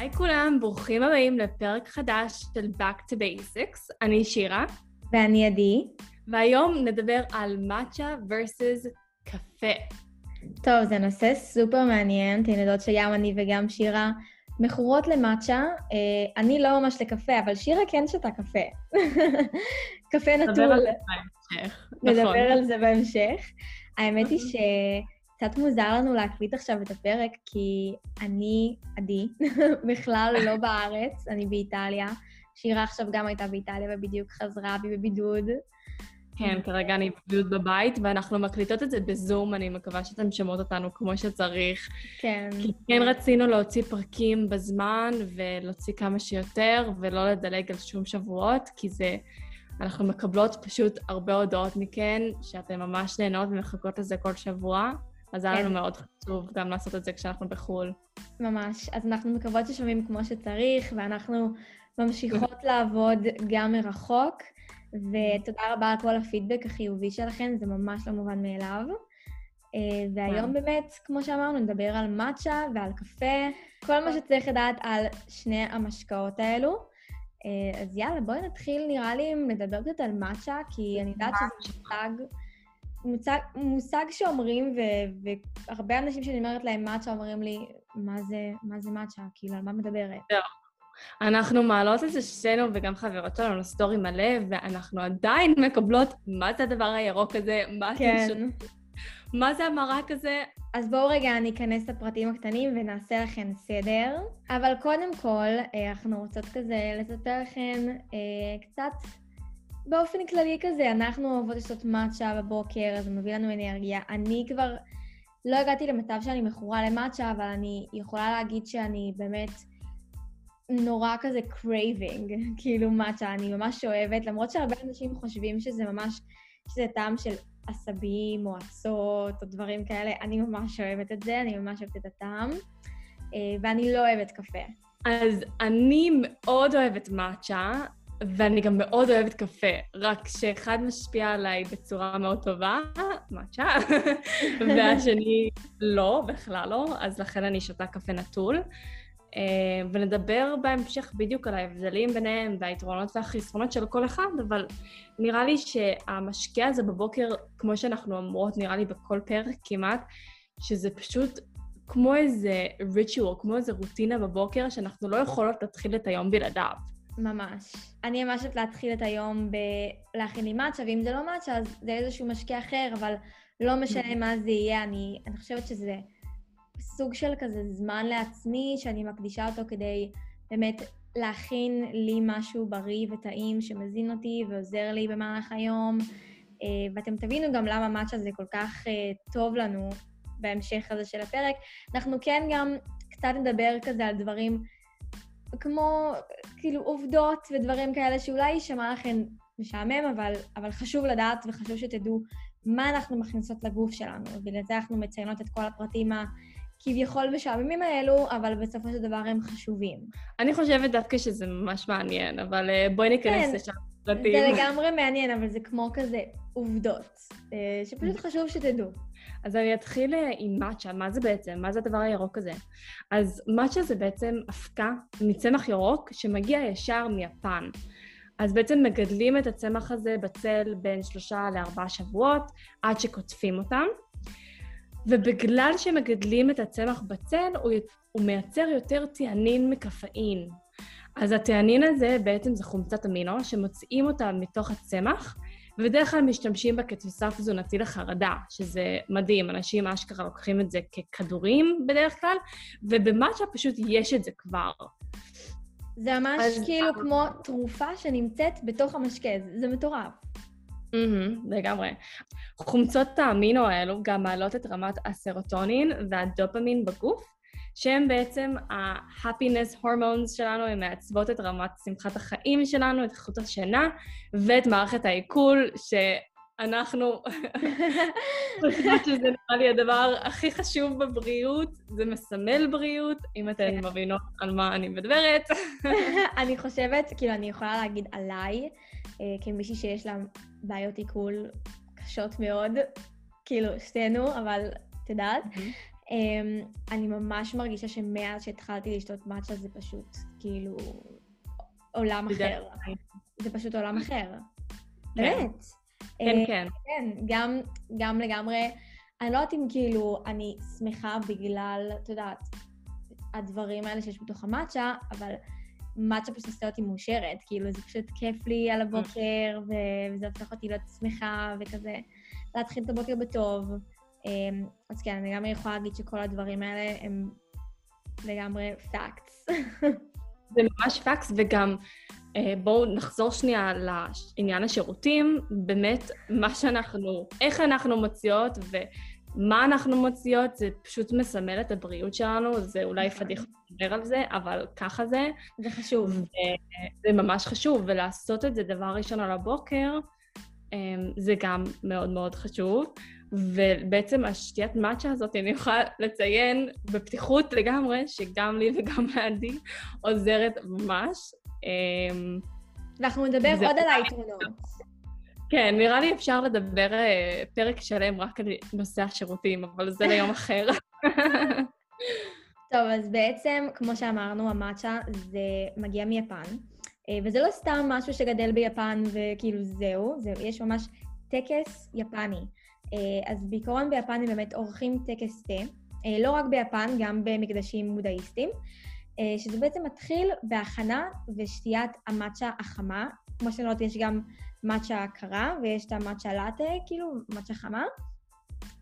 היי כולם, ברוכים הבאים לפרק חדש של Back to Basics. אני שירה. ואני עדי. והיום נדבר על מאצ'ה versus קפה. טוב, זה נושא סופר מעניין. אתן יודעות שגם אני וגם שירה מכורות למאצ'ה. אה, אני לא ממש לקפה, אבל שירה כן שתה קפה. קפה נטול. נדבר על זה בהמשך. נדבר נכון. על זה בהמשך. האמת היא שקצת מוזר לנו להקליט עכשיו את הפרק, כי אני, עדי, בכלל לא בארץ, אני באיטליה. שירה עכשיו גם הייתה באיטליה ובדיוק חזרה והיא בבידוד. כן, כרגע אני בבידוד בבית, ואנחנו מקליטות את זה בזום, אני מקווה שאתם שומעות אותנו כמו שצריך. כן. כי כן רצינו להוציא פרקים בזמן, ולהוציא כמה שיותר, ולא לדלג על שום שבועות, כי זה... אנחנו מקבלות פשוט הרבה הודעות מכן, שאתן ממש נהנות ומחכות לזה כל שבוע, אז היה כן. לנו מאוד חשוב גם לעשות את זה כשאנחנו בחו"ל. ממש. אז אנחנו מקוות ששומעים כמו שצריך, ואנחנו ממשיכות לעבוד גם מרחוק, ותודה רבה על כל הפידבק החיובי שלכם, זה ממש לא מובן מאליו. אה, והיום באמת, כמו שאמרנו, נדבר על מאצ'ה ועל קפה, כל מה שצריך לדעת על שני המשקאות האלו. אה, אז יאללה, בואי נתחיל, נראה לי, אם נדבר קצת על מאצ'ה, כי אני יודעת שזה מושג, מושג, מושג שאומרים, ו, והרבה אנשים שאני אומרת להם מאצ'ה אומרים לי, מה זה, מה זה מאצ'ה? כאילו, על מה מדברת? אנחנו מעלות את זה שתינו וגם חברות שלנו לסטורי מלא, ואנחנו עדיין מקבלות מה זה הדבר הירוק הזה, מה כן. שותים, מה זה המרק הזה. אז בואו רגע ניכנס לפרטים הקטנים ונעשה לכם סדר. אבל קודם כל, אה, אנחנו רוצות כזה לספר לכם אה, קצת באופן כללי כזה, אנחנו אוהבות לשתות מאצ'ה בבוקר, זה מביא לנו אנרגיה. אני כבר לא הגעתי למצב שאני מכורה למאצ'ה, אבל אני יכולה להגיד שאני באמת נורא כזה craving, כאילו מאצ'ה, אני ממש אוהבת, למרות שהרבה אנשים חושבים שזה ממש, שזה טעם של עשבים או אצות או דברים כאלה, אני ממש אוהבת את זה, אני ממש אוהבת את הטעם, אה, ואני לא אוהבת קפה. אז אני מאוד אוהבת מאצ'ה, ואני גם מאוד אוהבת קפה, רק שאחד משפיע עליי בצורה מאוד טובה, מאצ'ה, והשני לא, בכלל לא, אז לכן אני שותה קפה נטול. אה, ונדבר בהמשך בדיוק על ההבדלים ביניהם והיתרונות והחסרונות של כל אחד, אבל נראה לי שהמשקה הזה בבוקר, כמו שאנחנו אומרות, נראה לי בכל פרק כמעט, שזה פשוט כמו איזה ריטואל, כמו איזה רוטינה בבוקר, שאנחנו לא יכולות להתחיל את היום בלעדיו. ממש. אני ממש אוהבת להתחיל את היום בלהכין לי מאצ'ה, ואם זה לא מאצ'ה, אז זה איזשהו משקה אחר, אבל לא משנה מה זה יהיה, אני, אני חושבת שזה סוג של כזה זמן לעצמי, שאני מקדישה אותו כדי באמת להכין לי משהו בריא וטעים שמזין אותי ועוזר לי במהלך היום. אה, ואתם תבינו גם למה מאצ'ה זה כל כך אה, טוב לנו בהמשך הזה של הפרק. אנחנו כן גם קצת נדבר כזה על דברים כמו, כאילו, עובדות ודברים כאלה שאולי יישמע לכם משעמם, אבל, אבל חשוב לדעת וחשוב שתדעו מה אנחנו מכניסות לגוף שלנו, ולזה אנחנו מציינות את כל הפרטים הכביכול משעממים האלו, אבל בסופו של דבר הם חשובים. אני חושבת דווקא שזה ממש מעניין, אבל אה, בואי ניכנס כן. לשם. זה לגמרי מעניין, אבל זה כמו כזה עובדות, אה, שפשוט חשוב שתדעו. אז אני אתחיל אה, עם מאצ'ה, מה זה בעצם? מה זה הדבר הירוק הזה? אז מאצ'ה זה בעצם אבקה מצמח ירוק שמגיע ישר מיפן. אז בעצם מגדלים את הצמח הזה בצל בין שלושה לארבעה שבועות, עד שקוטפים אותם. ובגלל שמגדלים את הצמח בצל, הוא, הוא מייצר יותר תיאנין מקפאין. אז התיאנין הזה בעצם זה חומצת אמינו, שמוציאים אותה מתוך הצמח, ובדרך כלל משתמשים בה כתוסף תזונתי לחרדה, שזה מדהים, אנשים אשכרה לוקחים את זה ככדורים בדרך כלל, ובמאצ'ה פשוט יש את זה כבר. זה ממש אז- כאילו כמו תרופה שנמצאת בתוך המשקה, זה, זה מטורף. Mm-hmm, לגמרי. חומצות האמינו האלו גם מעלות את רמת הסרוטונין והדופמין בגוף, שהם בעצם ה-happiness hormones שלנו, הן מעצבות את רמת שמחת החיים שלנו, את איכות השינה ואת מערכת העיכול, שאנחנו חושבות שזה נראה לי הדבר הכי חשוב בבריאות, זה מסמל בריאות, אם אתן כן. מבינות על מה אני מדברת. אני חושבת, כאילו, אני יכולה להגיד עליי, אה, כמישהי שיש לה בעיות עיכול קשות מאוד, כאילו, שתינו, אבל את יודעת. אמ, אני ממש מרגישה שמאז שהתחלתי לשתות מאצ'ה זה פשוט, כאילו, עולם אחר. זה פשוט עולם אחר. כן. באמת. כן, אה, כן. כן, גם, גם לגמרי, אני לא יודעת אם כאילו אני שמחה בגלל, את יודעת, הדברים האלה שיש בתוך המאצ'ה, אבל מאצ'ה פשוט עושה אותי מאושרת, כאילו זה פשוט כיף לי על הבוקר, ו- וזה הופך אותי להיות שמחה, וכזה להתחיל את הבוקר בטוב. אמ, אז כן, אני גם יכולה להגיד שכל הדברים האלה הם לגמרי פאקטס. זה ממש פקס, וגם אה, בואו נחזור שנייה לעניין השירותים. באמת, מה שאנחנו, איך אנחנו מוציאות ומה אנחנו מוציאות, זה פשוט מסמל את הבריאות שלנו, זה אולי נכון. פדיחה לדבר על זה, אבל ככה זה. זה חשוב. זה ממש חשוב, ולעשות את זה דבר ראשון על הבוקר, אמ, זה גם מאוד מאוד חשוב. ובעצם השתיית מאצ'ה הזאת, אני יכולה לציין בפתיחות לגמרי, שגם לי וגם לעדי עוזרת ממש. אמ, ואנחנו נדבר עוד על היתרונות. כן, נראה לי אפשר לדבר אה, פרק שלם רק על נושא השירותים, אבל זה ליום אחר. טוב, אז בעצם, כמו שאמרנו, המאצ'ה זה מגיע מיפן, אה, וזה לא סתם משהו שגדל ביפן וכאילו זהו, זה, יש ממש טקס יפני. אה, אז בעיקרון ביפן הם באמת עורכים טקס תה, אה, לא רק ביפן, גם במקדשים בודהיסטיים, אה, שזה בעצם מתחיל בהכנה ושתיית המאצ'ה החמה. כמו אומרת, יש גם מאצ'ה קרה ויש את המאצ'ה לאטה, כאילו, מאצ'ה חמה.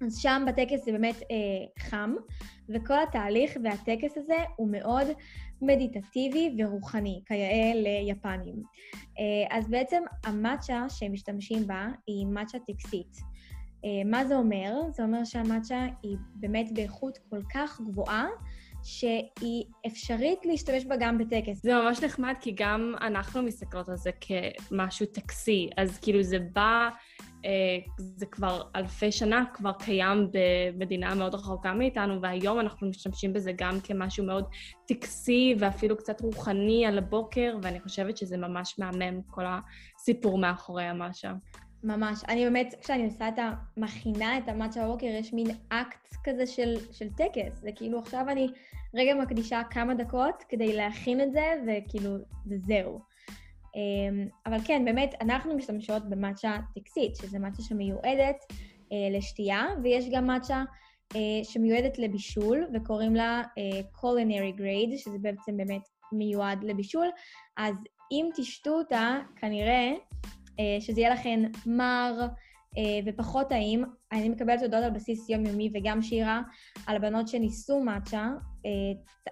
אז שם בטקס זה באמת אה, חם, וכל התהליך והטקס הזה הוא מאוד מדיטטיבי ורוחני, כיאה ליפנים. אה, אז בעצם המאצ'ה שהם משתמשים בה היא מאצ'ה טקסית. אה, מה זה אומר? זה אומר שהמאצ'ה היא באמת באיכות כל כך גבוהה, שהיא אפשרית להשתמש בה גם בטקס. זה ממש נחמד, כי גם אנחנו מסתכלות על זה כמשהו טקסי, אז כאילו זה בא, אה, זה כבר אלפי שנה, כבר קיים במדינה מאוד רחוקה מאיתנו, והיום אנחנו משתמשים בזה גם כמשהו מאוד טקסי ואפילו קצת רוחני על הבוקר, ואני חושבת שזה ממש מהמם, כל הסיפור מאחורי המאשה. ממש. אני באמת, כשאני עושה את המכינה, את המאצ'ה בבוקר, יש מין אקט כזה של, של טקס. זה כאילו עכשיו אני רגע מקדישה כמה דקות כדי להכין את זה, וכאילו, וזהו. אמ, אבל כן, באמת, אנחנו משתמשות במאצ'ה טקסית, שזה מאצ'ה שמיועדת אה, לשתייה, ויש גם מאצ'ה אה, שמיועדת לבישול, וקוראים לה אה, culinary grade, שזה בעצם באמת מיועד לבישול. אז אם תשתו אותה, כנראה אה, שזה יהיה לכן מר אה, ופחות טעים. אני מקבלת הודעות על בסיס יומיומי וגם שירה על הבנות שניסו מאצ'ה, אה,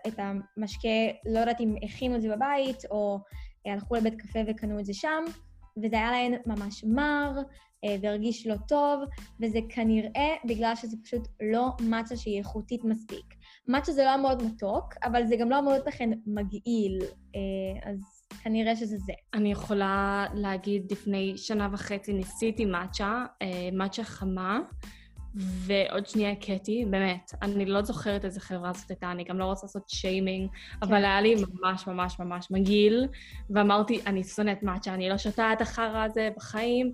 את המשקה, לא יודעת אם הכינו את זה בבית או אה, הלכו לבית קפה וקנו את זה שם, וזה היה להן ממש מר אה, והרגיש לא טוב, וזה כנראה בגלל שזה פשוט לא מאצ'ה שהיא איכותית מספיק. מאצ'ה זה לא מאוד מתוק, אבל זה גם לא להיות לכן מגעיל, אה, אז כנראה שזה זה. אני יכולה להגיד, לפני שנה וחצי ניסיתי מאצ'ה, אה, מאצ'ה חמה, ועוד שנייה הכיתי, באמת, אני לא זוכרת איזה חברה זאת הייתה, אני גם לא רוצה לעשות שיימינג, אבל היה לי ממש ממש ממש מגעיל, ואמרתי, אני שונאת מאצ'ה, אני לא שותה את החרא הזה בחיים,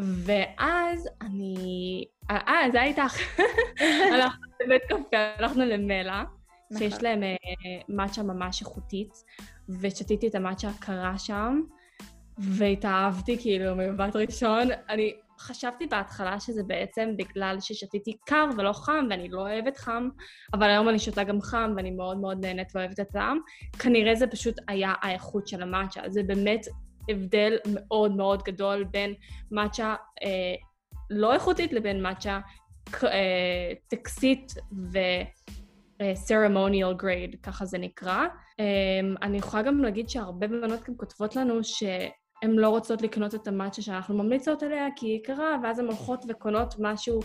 ואז אני... אה, זה היה איתך. הלכנו לבית קפה, הלכנו למלה, שיש נכון. להם אה, מאצ'ה ממש איכותית, ושתיתי את המאצ'ה הקרה שם, והתאהבתי כאילו ממבט ראשון. אני חשבתי בהתחלה שזה בעצם בגלל ששתיתי קר ולא חם, ואני לא אוהבת חם, אבל היום אני שותה גם חם, ואני מאוד מאוד נהנית ואוהבת את הטעם. כנראה זה פשוט היה האיכות של המאצ'ה. זה באמת הבדל מאוד מאוד גדול בין מאצ'ה אה, לא איכותית לבין מאצ'ה אה, טקסית ו... ceremonial grade, ככה זה נקרא. Um, אני יכולה גם להגיד שהרבה בנות גם כותבות לנו שהן לא רוצות לקנות את המאצ'ה שאנחנו ממליצות עליה כי היא יקרה, ואז הן הולכות וקונות משהו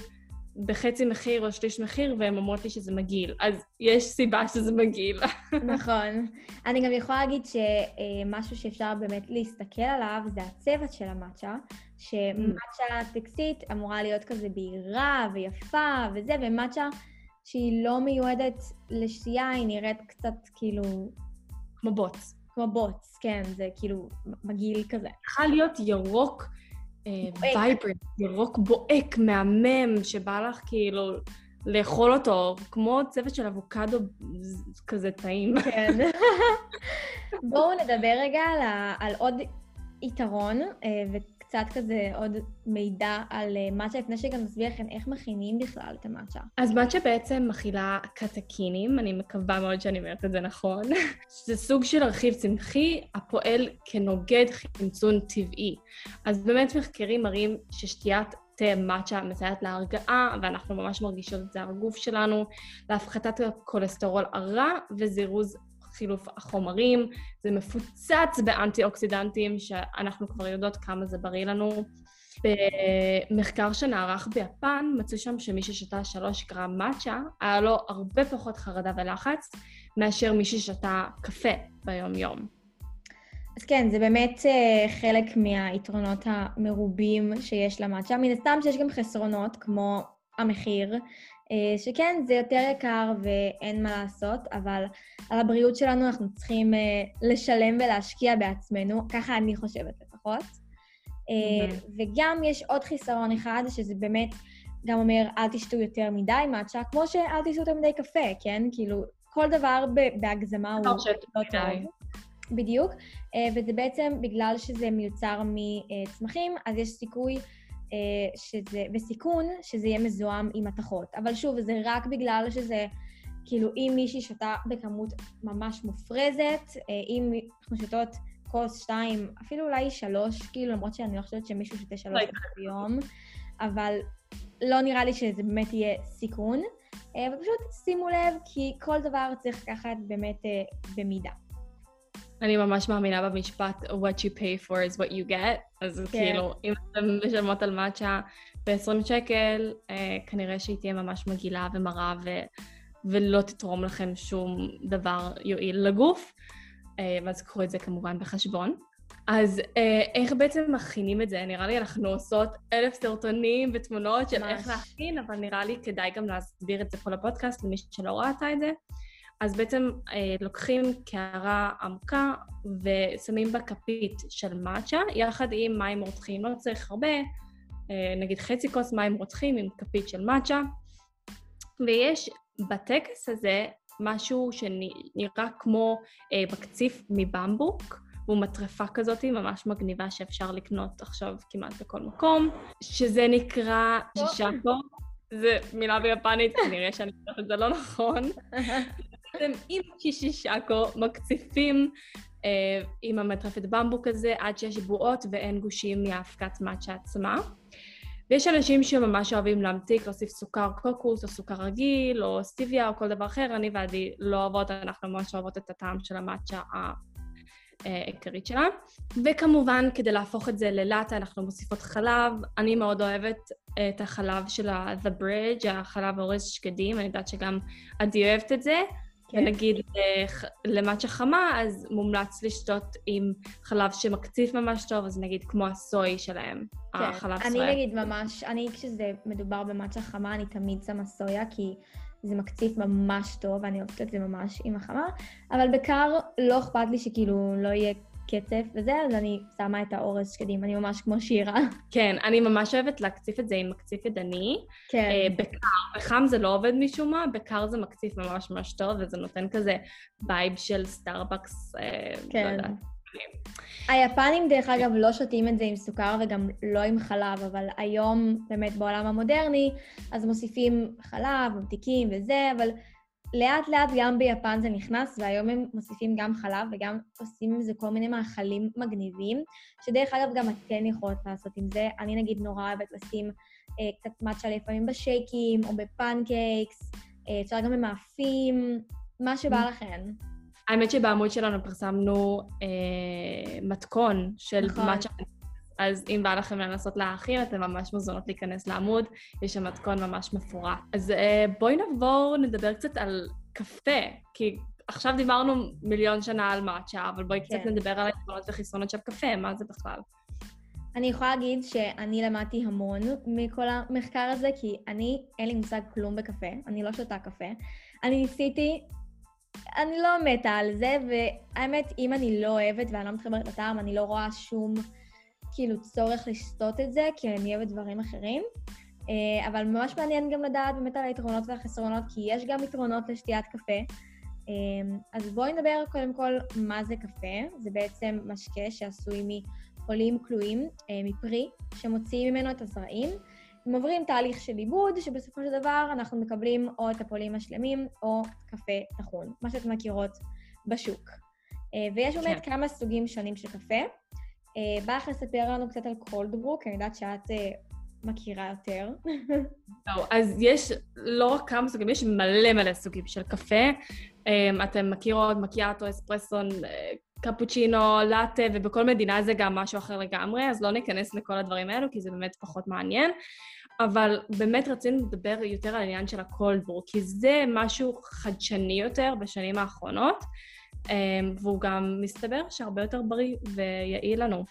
בחצי מחיר או שליש מחיר, והן אומרות לי שזה מגעיל. אז יש סיבה שזה מגעיל. נכון. אני גם יכולה להגיד שמשהו שאפשר באמת להסתכל עליו זה הצבע של המאצ'ה, שמאצ'ה טקסית אמורה להיות כזה בהירה ויפה וזה, ומאצ'ה שהיא לא מיועדת לשתייה, היא נראית קצת כאילו... כמו בוץ. כמו בוץ, כן, זה כאילו מגעיל כזה. צריכה להיות ירוק vibrant, ירוק בוהק, מהמם, שבא לך כאילו לאכול אותו, כמו טוסט של אבוקדו כזה טעים. כן. בואו נדבר רגע על, על עוד יתרון, וקצת כזה עוד מידע על מאצ'ה, לפני שגם נסביר לכם איך מכינים בכלל את המאצ'ה. אז מאצ'ה בעצם מכילה קטכינים, אני מקווה מאוד שאני אומרת את זה נכון. זה סוג של רכיב צמחי הפועל כנוגד חמצון טבעי. אז באמת מחקרים מראים ששתיית תה מאצ'ה מסייעת להרגעה, ואנחנו ממש מרגישות את זה על הגוף שלנו, להפחתת הכולסטרול הרע וזירוז חילוף החומרים, זה מפוצץ באנטי-אוקסידנטים, שאנחנו כבר יודעות כמה זה בריא לנו. במחקר שנערך ביפן, מצאו שם שמי ששתה שלוש גרם מאצ'ה, היה לו הרבה פחות חרדה ולחץ מאשר מי ששתה קפה ביום-יום. אז כן, זה באמת uh, חלק מהיתרונות המרובים שיש למאצ'ה. מן הסתם שיש גם חסרונות, כמו המחיר, אה, שכן, זה יותר יקר ואין מה לעשות, אבל על הבריאות שלנו אנחנו צריכים אה, לשלם ולהשקיע בעצמנו, ככה אני חושבת לפחות. אה, וגם יש עוד חיסרון אחד, שזה באמת גם אומר, אל תשתו יותר מדי מאצ'ה, כמו שאל תשתו יותר מדי קפה, כן? כאילו, כל דבר בהגזמה הוא לא טוב. בדיוק, וזה בעצם בגלל שזה מיוצר מצמחים, אז יש סיכוי שזה, בסיכון שזה יהיה מזוהם עם מתכות. אבל שוב, זה רק בגלל שזה, כאילו, אם מישהי שותה בכמות ממש מופרזת, אה, אם אנחנו שותות כוס שתיים, אפילו אולי שלוש, כאילו, למרות שאני לא חושבת שמישהו שותה שלוש ביום, אבל לא נראה לי שזה באמת יהיה סיכון. אה, ופשוט שימו לב, כי כל דבר צריך לקחת באמת במידה. אני ממש מאמינה במשפט what you pay for is what you get, אז כן. כאילו, אם אתם משלמות על מאצ'ה ב-20 שקל, אה, כנראה שהיא תהיה ממש מגעילה ומרה ו... ולא תתרום לכם שום דבר יועיל לגוף, אה, ואז קחו את זה כמובן בחשבון. אז אה, איך בעצם מכינים את זה? נראה לי אנחנו עושות אלף סרטונים ותמונות של ממש. איך להכין, אבל נראה לי כדאי גם להסביר את זה פה לפודקאסט למי שלא ראתה את זה. אז בעצם אה, לוקחים קערה עמוקה ושמים בה כפית של מאצ'ה, יחד עם מים רותחים. לא צריך הרבה, אה, נגיד חצי כוס מים רותחים עם כפית של מאצ'ה. ויש בטקס הזה משהו שנראה כמו אה, בקציף מבמבוק, והוא מטרפה כזאת ממש מגניבה שאפשר לקנות עכשיו כמעט בכל מקום, שזה נקרא שישקו. זה מילה ביפנית, כנראה שאני חושבת את זה לא נכון. בעצם עם שישישקו מקציפים אה, עם המטרפת במבוק הזה עד שיש בועות ואין גושים מהאבקת מאצ'ה עצמה. ויש אנשים שממש אוהבים להמתיק, להוסיף סוכר קוקוס או סוכר רגיל או סטיביה או כל דבר אחר, אני ועדי לא אוהבות, אנחנו ממש אוהבות את הטעם של המאצ'ה העיקרית שלה. וכמובן, כדי להפוך את זה ללאטה, אנחנו מוסיפות חלב. אני מאוד אוהבת את החלב של ה-The Bridge, החלב אורז שקדים, אני יודעת שגם עדי אוהבת את זה. כן. ונגיד למאצ'ה חמה, אז מומלץ לשתות עם חלב שמקציף ממש טוב, אז נגיד כמו הסוי שלהם, כן. החלב סויה. אני נגיד ממש, אני כשזה מדובר במאצ'ה חמה, אני תמיד שמה סויה, כי זה מקציף ממש טוב, ואני אוהבת את זה ממש עם החמה, אבל בקר לא אכפת לי שכאילו לא יהיה קצף וזה, אז אני שמה את האורז שקדים, אני ממש כמו שירה. כן, אני ממש אוהבת להקציף את זה עם מקציף ידני. כן. Uh, בקר, בחם זה לא עובד משום מה, בקר זה מקציף ממש ממש טוב, וזה נותן כזה vibe של סטארבקס, uh, כן. לא יודעת. היפנים, דרך אגב, לא שותים את זה עם סוכר וגם לא עם חלב, אבל היום, באמת בעולם המודרני, אז מוסיפים חלב, ממתיקים וזה, אבל לאט לאט גם ביפן זה נכנס, והיום הם מוסיפים גם חלב וגם עושים עם זה כל מיני מאכלים מגניבים, שדרך אגב גם אתן יכולות לעשות עם זה. אני נגיד נורא אוהבת לשים אה, קצת מאצ'ה לפעמים בשייקים או בפנקייקס, אה, אפשר גם במאפים, מה שבא mm. לכן. האמת שבעמוד שלנו פרסמנו אה, מתכון של נכון. מאצ'ה אז אם בא לכם לנסות להאכיל, אתם ממש מוזמנות להיכנס לעמוד, יש שם מתכון ממש מפורט. אז אה, בואי נעבור, נדבר קצת על קפה, כי עכשיו דיברנו מיליון שנה על מאצ'ה, אבל בואי כן. קצת נדבר על היתרונות וחסרונות של קפה, מה זה בכלל? אני יכולה להגיד שאני למדתי המון מכל המחקר הזה, כי אני, אין לי מושג כלום בקפה, אני לא שותה קפה. אני ניסיתי, אני לא מתה על זה, והאמת, אם אני לא אוהבת ואני לא מתחברת לטעם, אני לא רואה שום... כאילו צורך לשתות את זה, כי אני אוהבת דברים אחרים. אה, אבל ממש מעניין גם לדעת באמת על היתרונות והחסרונות, כי יש גם יתרונות לשתיית קפה. אה, אז בואי נדבר קודם כל מה זה קפה. זה בעצם משקה שעשוי מחולים כלואים, אה, מפרי, שמוציאים ממנו את הזרעים. הם עוברים תהליך של עיבוד, שבסופו של דבר אנחנו מקבלים או את הפולים השלמים או קפה טחון, מה שאתם מכירות בשוק. ויש באמת כן. כמה סוגים שונים של קפה. בא לך לספר לנו קצת על קולדברוק, אני יודעת שאת מכירה יותר. טוב, אז יש לא רק כמה סוגים, יש מלא מלא סוגים של קפה. Um, אתם מכירות מקיאטו, אספרסון, אה, קפוצ'ינו, לאטה, ובכל מדינה זה גם משהו אחר לגמרי, אז לא ניכנס לכל הדברים האלו, כי זה באמת פחות מעניין. אבל באמת רצינו לדבר יותר על העניין של הקולדבור, כי זה משהו חדשני יותר בשנים האחרונות, והוא גם מסתבר שהרבה יותר בריא ויעיל לנו.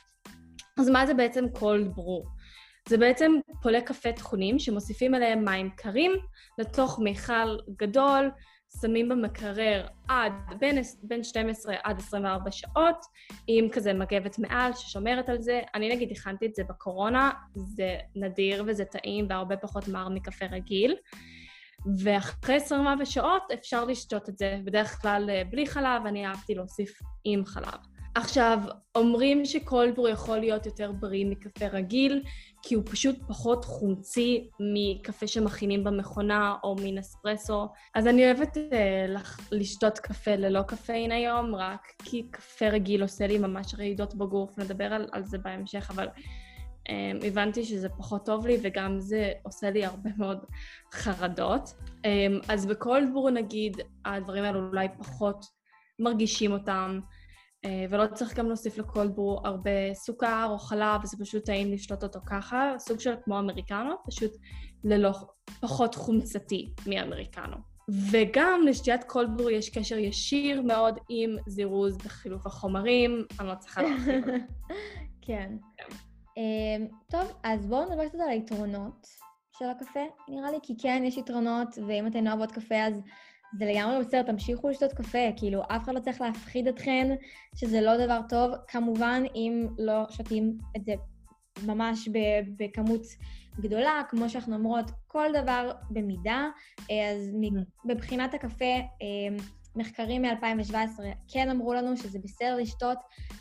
אז מה זה בעצם קולדבור? זה בעצם פולי קפה טחונים שמוסיפים אליהם מים קרים לתוך מיכל גדול, שמים במקרר עד בין, בין 12 עד 24 שעות, עם כזה מגבת מעל ששומרת על זה. אני נגיד הכנתי את זה בקורונה, זה נדיר וזה טעים והרבה פחות מר מקפה רגיל. ואחרי 24 שעות אפשר לשתות את זה, בדרך כלל אה, בלי חלב, אני אהבתי להוסיף עם חלב. עכשיו, אומרים שקולדבור יכול להיות יותר בריא מקפה רגיל, כי הוא פשוט פחות חומצי מקפה שמכינים במכונה או מנספרסו. אז אני אוהבת uh, לשתות קפה ללא קפאין היום, רק כי קפה רגיל עושה לי ממש רעידות בגוף, נדבר על, על זה בהמשך, אבל הבנתי שזה פחות טוב לי, וגם זה עושה לי הרבה מאוד חרדות. Um, אז בקולדבור נגיד, הדברים האלו אולי פחות מרגישים אותם. אה, ולא צריך גם להוסיף לקולדברו הרבה סוכר או חלב, זה פשוט טעים לשתות אותו ככה, סוג של כמו אמריקנו, פשוט ללא, פחות חומצתי מאמריקנו. וגם לשתיית קולדברו יש קשר ישיר מאוד עם זירוז בחילוף החומרים, אני לא צריכה להרחיב. כן. אמ, טוב, אז בואו נדבר קצת על היתרונות של הקפה, נראה לי, כי כן, יש יתרונות, ואם אתן לא אוהבות קפה, אז זה לגמרי בסדר, תמשיכו לשתות קפה, כאילו, אף אחד לא צריך להפחיד אתכן שזה לא דבר טוב, כמובן, אם לא שותים את זה ממש בכמות גדולה, כמו שאנחנו אומרות, כל דבר במידה, אז מבחינת הקפה, אה, מחקרים מ-2017 כן אמרו לנו שזה בסדר לשתות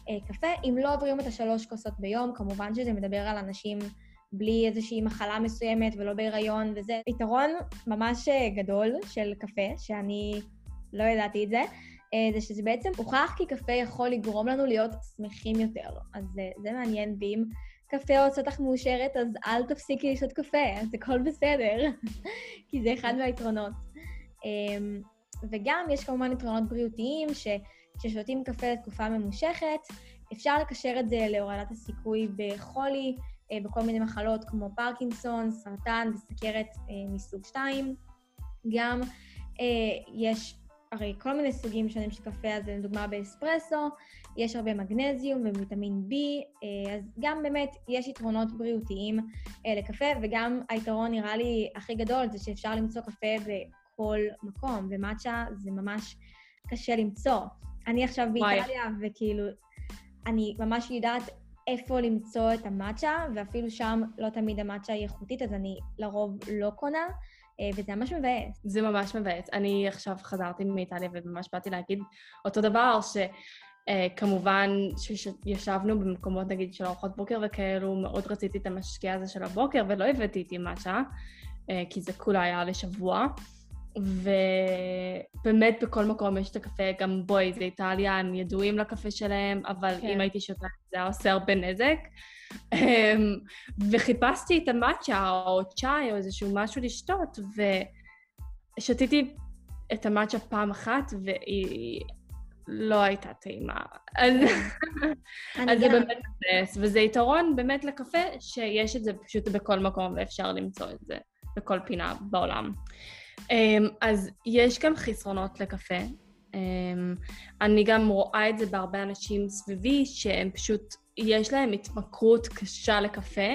אה, קפה, אם לא עוברים את השלוש כוסות ביום, כמובן שזה מדבר על אנשים בלי איזושהי מחלה מסוימת ולא בהיריון, וזה יתרון ממש אה, גדול של קפה, שאני לא ידעתי את זה, אה, זה שזה בעצם הוכח כי קפה יכול לגרום לנו להיות שמחים יותר. אז אה, זה מעניין, ואם קפה עושה אותך מאושרת, אז אל תפסיקי לשתות קפה, אז הכל בסדר, כי זה אחד מהיתרונות. וגם יש כמובן יתרונות בריאותיים, שכששותים קפה לתקופה ממושכת, אפשר לקשר את זה להורדת הסיכוי בחולי, אה, בכל מיני מחלות כמו פרקינסון, סרטן וסכרת אה, מסוג 2. גם אה, יש הרי כל מיני סוגים שונים של קפה, אז לדוגמה באספרסו, יש הרבה מגנזיום וויטמין B, אז גם באמת יש יתרונות בריאותיים לקפה, וגם היתרון נראה לי הכי גדול זה שאפשר למצוא קפה בכל מקום, ומאצ'ה זה ממש קשה למצוא. אני עכשיו באיטליה, וכאילו, אני ממש יודעת איפה למצוא את המאצ'ה, ואפילו שם לא תמיד המאצ'ה היא איכותית, אז אני לרוב לא קונה, אה, וזה ממש מבאס. זה ממש מבאס. אני עכשיו חזרתי מאיטליה וממש באתי להגיד אותו דבר, ש... Uh, כמובן שישבנו במקומות נגיד של ארוחות בוקר וכאלו, מאוד רציתי את המשקיע הזה של הבוקר ולא הבאתי איתי מאצ'ה, uh, כי זה כולה היה לשבוע. ובאמת בכל מקום יש את הקפה, גם בואי, זה איטליה, הם ידועים לקפה שלהם, אבל כן. אם הייתי שותה, זה היה עושה הרבה נזק. אמ, וחיפשתי את המאצ'ה או צ'אי או איזשהו משהו לשתות, ושתיתי את המאצ'ה פעם אחת, והיא לא הייתה טעימה. אז, אז זה באמת מבאס, וזה יתרון באמת לקפה, שיש את זה פשוט בכל מקום ואפשר למצוא את זה בכל פינה בעולם. Um, אז יש גם חסרונות לקפה. Um, אני גם רואה את זה בהרבה אנשים סביבי, שהם פשוט, יש להם התמכרות קשה לקפה,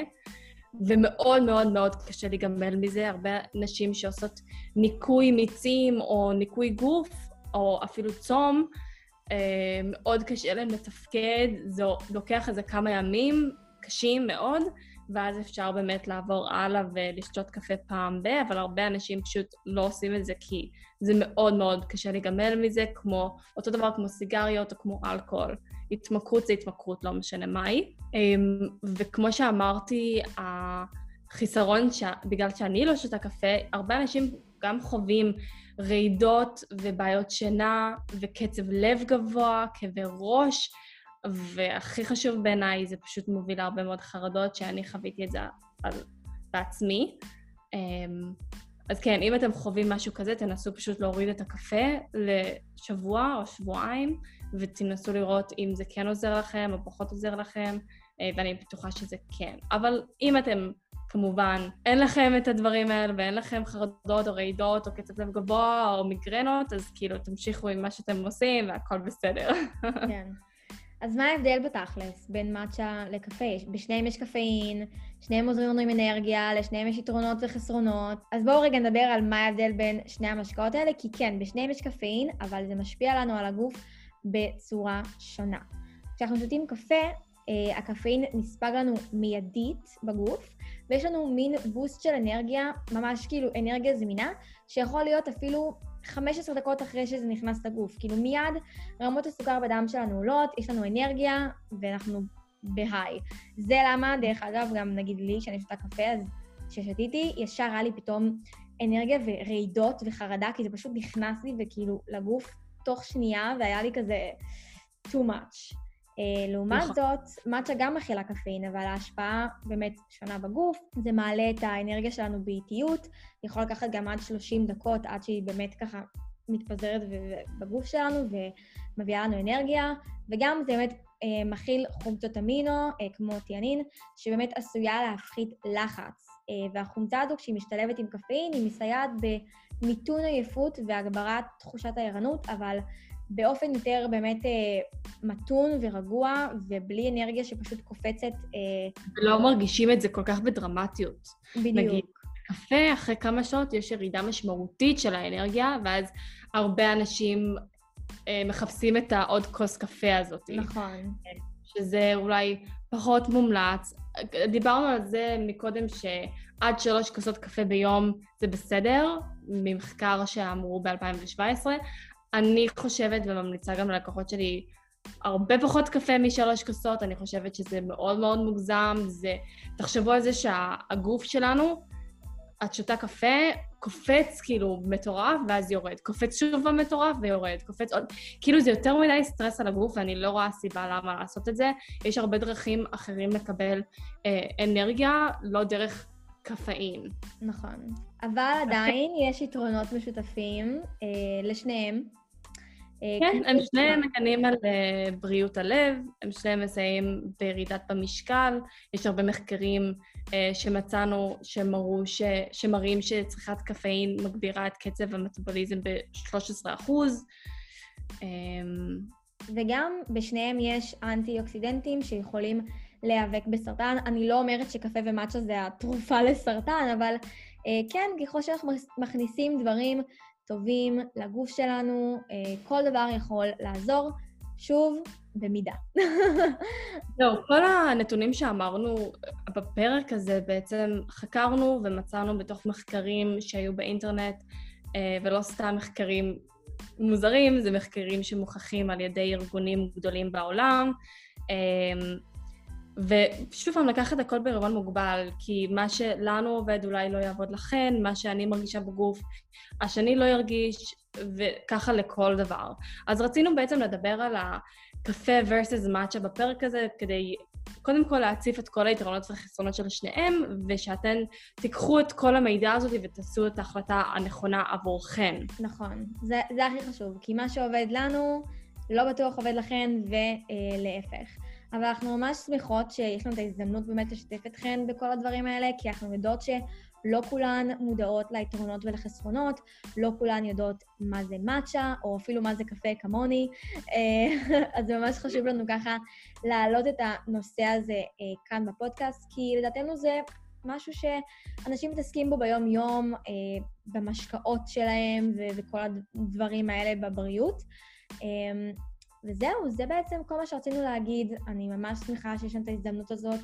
ומאוד מאוד מאוד קשה להיגמל מזה. הרבה נשים שעושות ניקוי מיצים או ניקוי גוף, או אפילו צום, um, מאוד קשה להם לתפקד, זה לוקח איזה כמה ימים קשים מאוד, ואז אפשר באמת לעבור הלאה ולשתות קפה פעם ב, אבל הרבה אנשים פשוט לא עושים את זה כי זה מאוד מאוד קשה להיגמל מזה, כמו, אותו דבר כמו סיגריות או כמו אלכוהול. התמכרות זה התמכרות, לא משנה מהי. אמ, וכמו שאמרתי, החיסרון, ש... בגלל שאני לא שותה קפה, הרבה אנשים גם חווים רעידות ובעיות שינה וקצב לב גבוה, כאבי ראש, והכי חשוב בעיניי, זה פשוט מוביל להרבה מאוד חרדות, שאני חוויתי את זה על, בעצמי. אמ, אז כן, אם אתם חווים משהו כזה, תנסו פשוט להוריד את הקפה לשבוע או שבועיים, ותנסו לראות אם זה כן עוזר לכם או פחות עוזר לכם, אה, ואני בטוחה שזה כן. אבל אם אתם, כמובן, אין לכם את הדברים האלה ואין לכם חרדות או רעידות או קצב לב גבוה או מיגרנות, אז כאילו תמשיכו עם מה שאתם עושים והכל בסדר. כן. אז מה ההבדל בתכלס בין מאצ'ה לקפה? בשניהם יש קפאין, שניהם עוזרים לנו עם אנרגיה, לשניהם יש יתרונות וחסרונות. אז בואו רגע נדבר על מה ההבדל בין שני המשקאות האלה, כי כן, בשניהם יש קפאין, אבל זה משפיע לנו על הגוף בצורה שונה. כשאנחנו שותים קפה, אה, הקפאין נספג לנו מיידית בגוף, ויש לנו מין בוסט של אנרגיה, ממש כאילו אנרגיה זמינה, שיכול להיות אפילו 15 דקות אחרי שזה נכנס לגוף. כאילו מיד רמות הסוכר בדם שלנו עולות, יש לנו אנרגיה, ואנחנו בהיי. זה למה, דרך אגב, גם נגיד לי, כשאני שותה קפה, אז כששתיתי, ישר היה לי פתאום אנרגיה ורעידות וחרדה, כי זה פשוט נכנס לי וכאילו לגוף תוך שנייה, והיה לי כזה too much. Uh, לעומת נכון. זאת, מאצ'ה גם מכילה קפאין, אבל ההשפעה באמת שונה בגוף. זה מעלה את האנרגיה שלנו באיטיות, יכול לקחת גם עד 30 דקות עד שהיא באמת ככה מתפזרת בגוף שלנו ומביאה לנו אנרגיה, וגם זה באמת uh, מכיל חומצות אמינו, uh, כמו טיאנין, שבאמת עשויה להפחית לחץ. Uh, והחומצה הזו, כשהיא משתלבת עם קפאין, היא מסייעת במיתון עייפות והגברת תחושת הערנות, אבל באופן יותר באמת אה, מתון ורגוע, ובלי אנרגיה שפשוט קופצת. אה... לא מרגישים את זה כל כך בדרמטיות. בדיוק. נגיד, קפה, אחרי כמה שעות יש ירידה משמעותית של האנרגיה, ואז הרבה אנשים אה, מחפשים את העוד כוס קפה הזאת. נכון. שזה אולי פחות מומלץ. דיברנו על זה מקודם שעד שלוש כוסות קפה ביום זה בסדר, ממחקר שאמרו ב-2017, אני חושבת וממליצה גם ללקוחות שלי הרבה פחות קפה משלוש כוסות, אני חושבת שזה מאוד מאוד מוגזם. זה... תחשבו על זה שהגוף שלנו, את שותה קפה, קופץ כאילו מטורף ואז יורד. קופץ שוב במטורף ויורד. קופץ עוד... כאילו זה יותר מדי סטרס על הגוף ואני לא רואה סיבה למה לעשות את זה. יש הרבה דרכים אחרים לקבל אה, אנרגיה, לא דרך קפאין. נכון. אבל עדיין יש יתרונות משותפים אה, לשניהם. אה, כן, הם שניהם מגנים על אה, בריאות הלב, הם שניהם מסייעים בירידת במשקל. יש הרבה מחקרים אה, שמצאנו שמראו ש... שמראים שצריכת קפאין מגבירה את קצב המטאבוליזם ב-13%. אמ, וגם בשניהם יש אנטי-אוקסידנטים שיכולים להיאבק בסרטן. אני לא אומרת שקפה ומאצ'ה זה התרופה לסרטן, אבל כן, ככל שאנחנו מכניסים דברים טובים לגוף שלנו, אה, כל דבר יכול לעזור, שוב, במידה. זהו, כל הנתונים שאמרנו בפרק הזה בעצם חקרנו ומצאנו בתוך מחקרים שהיו באינטרנט, אה, ולא סתם מחקרים מוזרים, זה מחקרים שמוכחים על ידי ארגונים גדולים בעולם. ושוב פעם, לקחת הכל בעירבון מוגבל, כי מה שלנו עובד אולי לא יעבוד לכן, מה שאני מרגישה בגוף, השני לא ירגיש, וככה לכל דבר. אז רצינו בעצם לדבר על הקפה versus מאצ'ה בפרק הזה, כדי קודם כל להציף את כל היתרונות והחסרונות של שניהם, ושאתן תיקחו את כל המידע הזאת ותעשו את ההחלטה הנכונה עבורכן. נכון, זה, זה הכי חשוב, כי מה שעובד לנו לא בטוח עובד לכן, ולהפך. אבל אנחנו ממש שמחות שיש לנו את ההזדמנות באמת לשתף אתכן בכל הדברים האלה, כי אנחנו יודעות שלא כולן מודעות ליתרונות ולחסרונות, לא כולן יודעות מה זה מאצ'ה, או אפילו מה זה קפה כמוני, אה, אז ממש חשוב לנו ככה להעלות את הנושא הזה אה, כאן בפודקאסט, כי לדעתנו זה משהו שאנשים מתעסקים בו ביום-יום, אה, במשקאות שלהם וכל הדברים האלה בבריאות. וזהו, זה בעצם כל מה שרצינו להגיד. אני ממש שמחה שיש לנו את ההזדמנות הזאת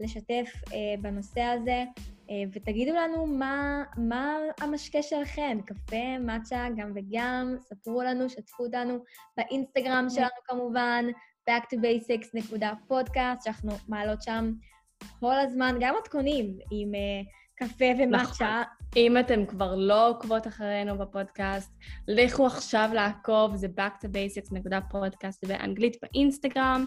לשתף אה, בנושא הזה, אה, ותגידו לנו מה, מה המשקה שלכם, קפה, מאצ'ה, גם וגם, ספרו לנו, שתפו אותנו באינסטגרם שלנו כמובן, back to basics.podcast, שאנחנו מעלות שם כל הזמן, גם מתכונים עם uh, קפה ומאצ'ה. נכון. אם אתם כבר לא עוקבות אחרינו בפודקאסט, לכו עכשיו לעקוב, זה back to basics.podcast באנגלית באינסטגרם.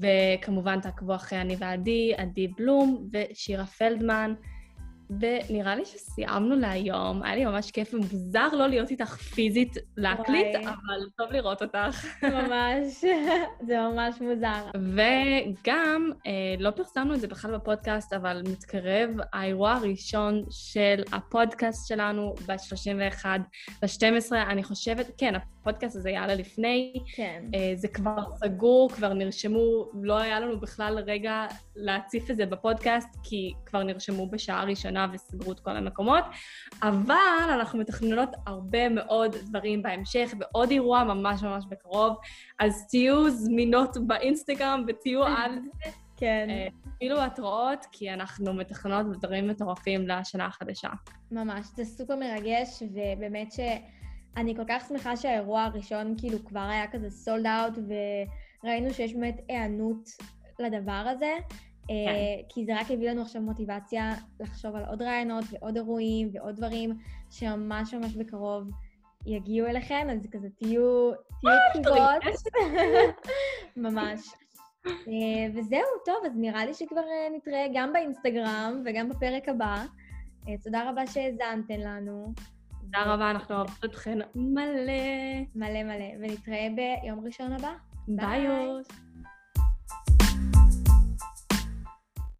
וכמובן תעקבו אחרי אני ועדי, עדי בלום ושירה פלדמן. ונראה לי שסיימנו להיום, היה לי ממש כיף ומוזר לא להיות איתך פיזית להקליט, וואי. אבל טוב לראות אותך. ממש, זה ממש מוזר. וגם, אה, לא פרסמנו את זה בכלל בפודקאסט, אבל מתקרב האירוע הראשון של הפודקאסט שלנו ב-31 ב-12, אני חושבת, כן, הפודקאסט הזה יעלה לפני. כן. אה, זה כבר סגור, כבר נרשמו, לא היה לנו בכלל רגע להציף את זה בפודקאסט, כי כבר נרשמו בשעה ראשונה וסגרו את כל המקומות, אבל אנחנו מתכננות הרבה מאוד דברים בהמשך, ועוד אירוע ממש ממש בקרוב, אז תהיו זמינות באינסטגרם ותהיו על זה. כן. אפילו התראות, כי אנחנו מתכננות דברים מטורפים לשנה החדשה. ממש, זה סופר מרגש, ובאמת ש... אני כל כך שמחה שהאירוע הראשון כאילו כבר היה כזה סולד אאוט, וראינו שיש באמת היענות לדבר הזה. כן. אה, כי זה רק הביא לנו עכשיו מוטיבציה לחשוב על עוד רעיונות ועוד אירועים ועוד דברים שממש ממש בקרוב יגיעו אליכם, אז כזה תהיו, תהיו כתובות. ממש. אה, וזהו, טוב, אז נראה לי שכבר אה, נתראה גם באינסטגרם וגם בפרק הבא. תודה רבה שהאזנתם לנו. תודה רבה, אנחנו אוהבות אתכן מלא. מלא מלא, ונתראה ביום ראשון הבא. ביי.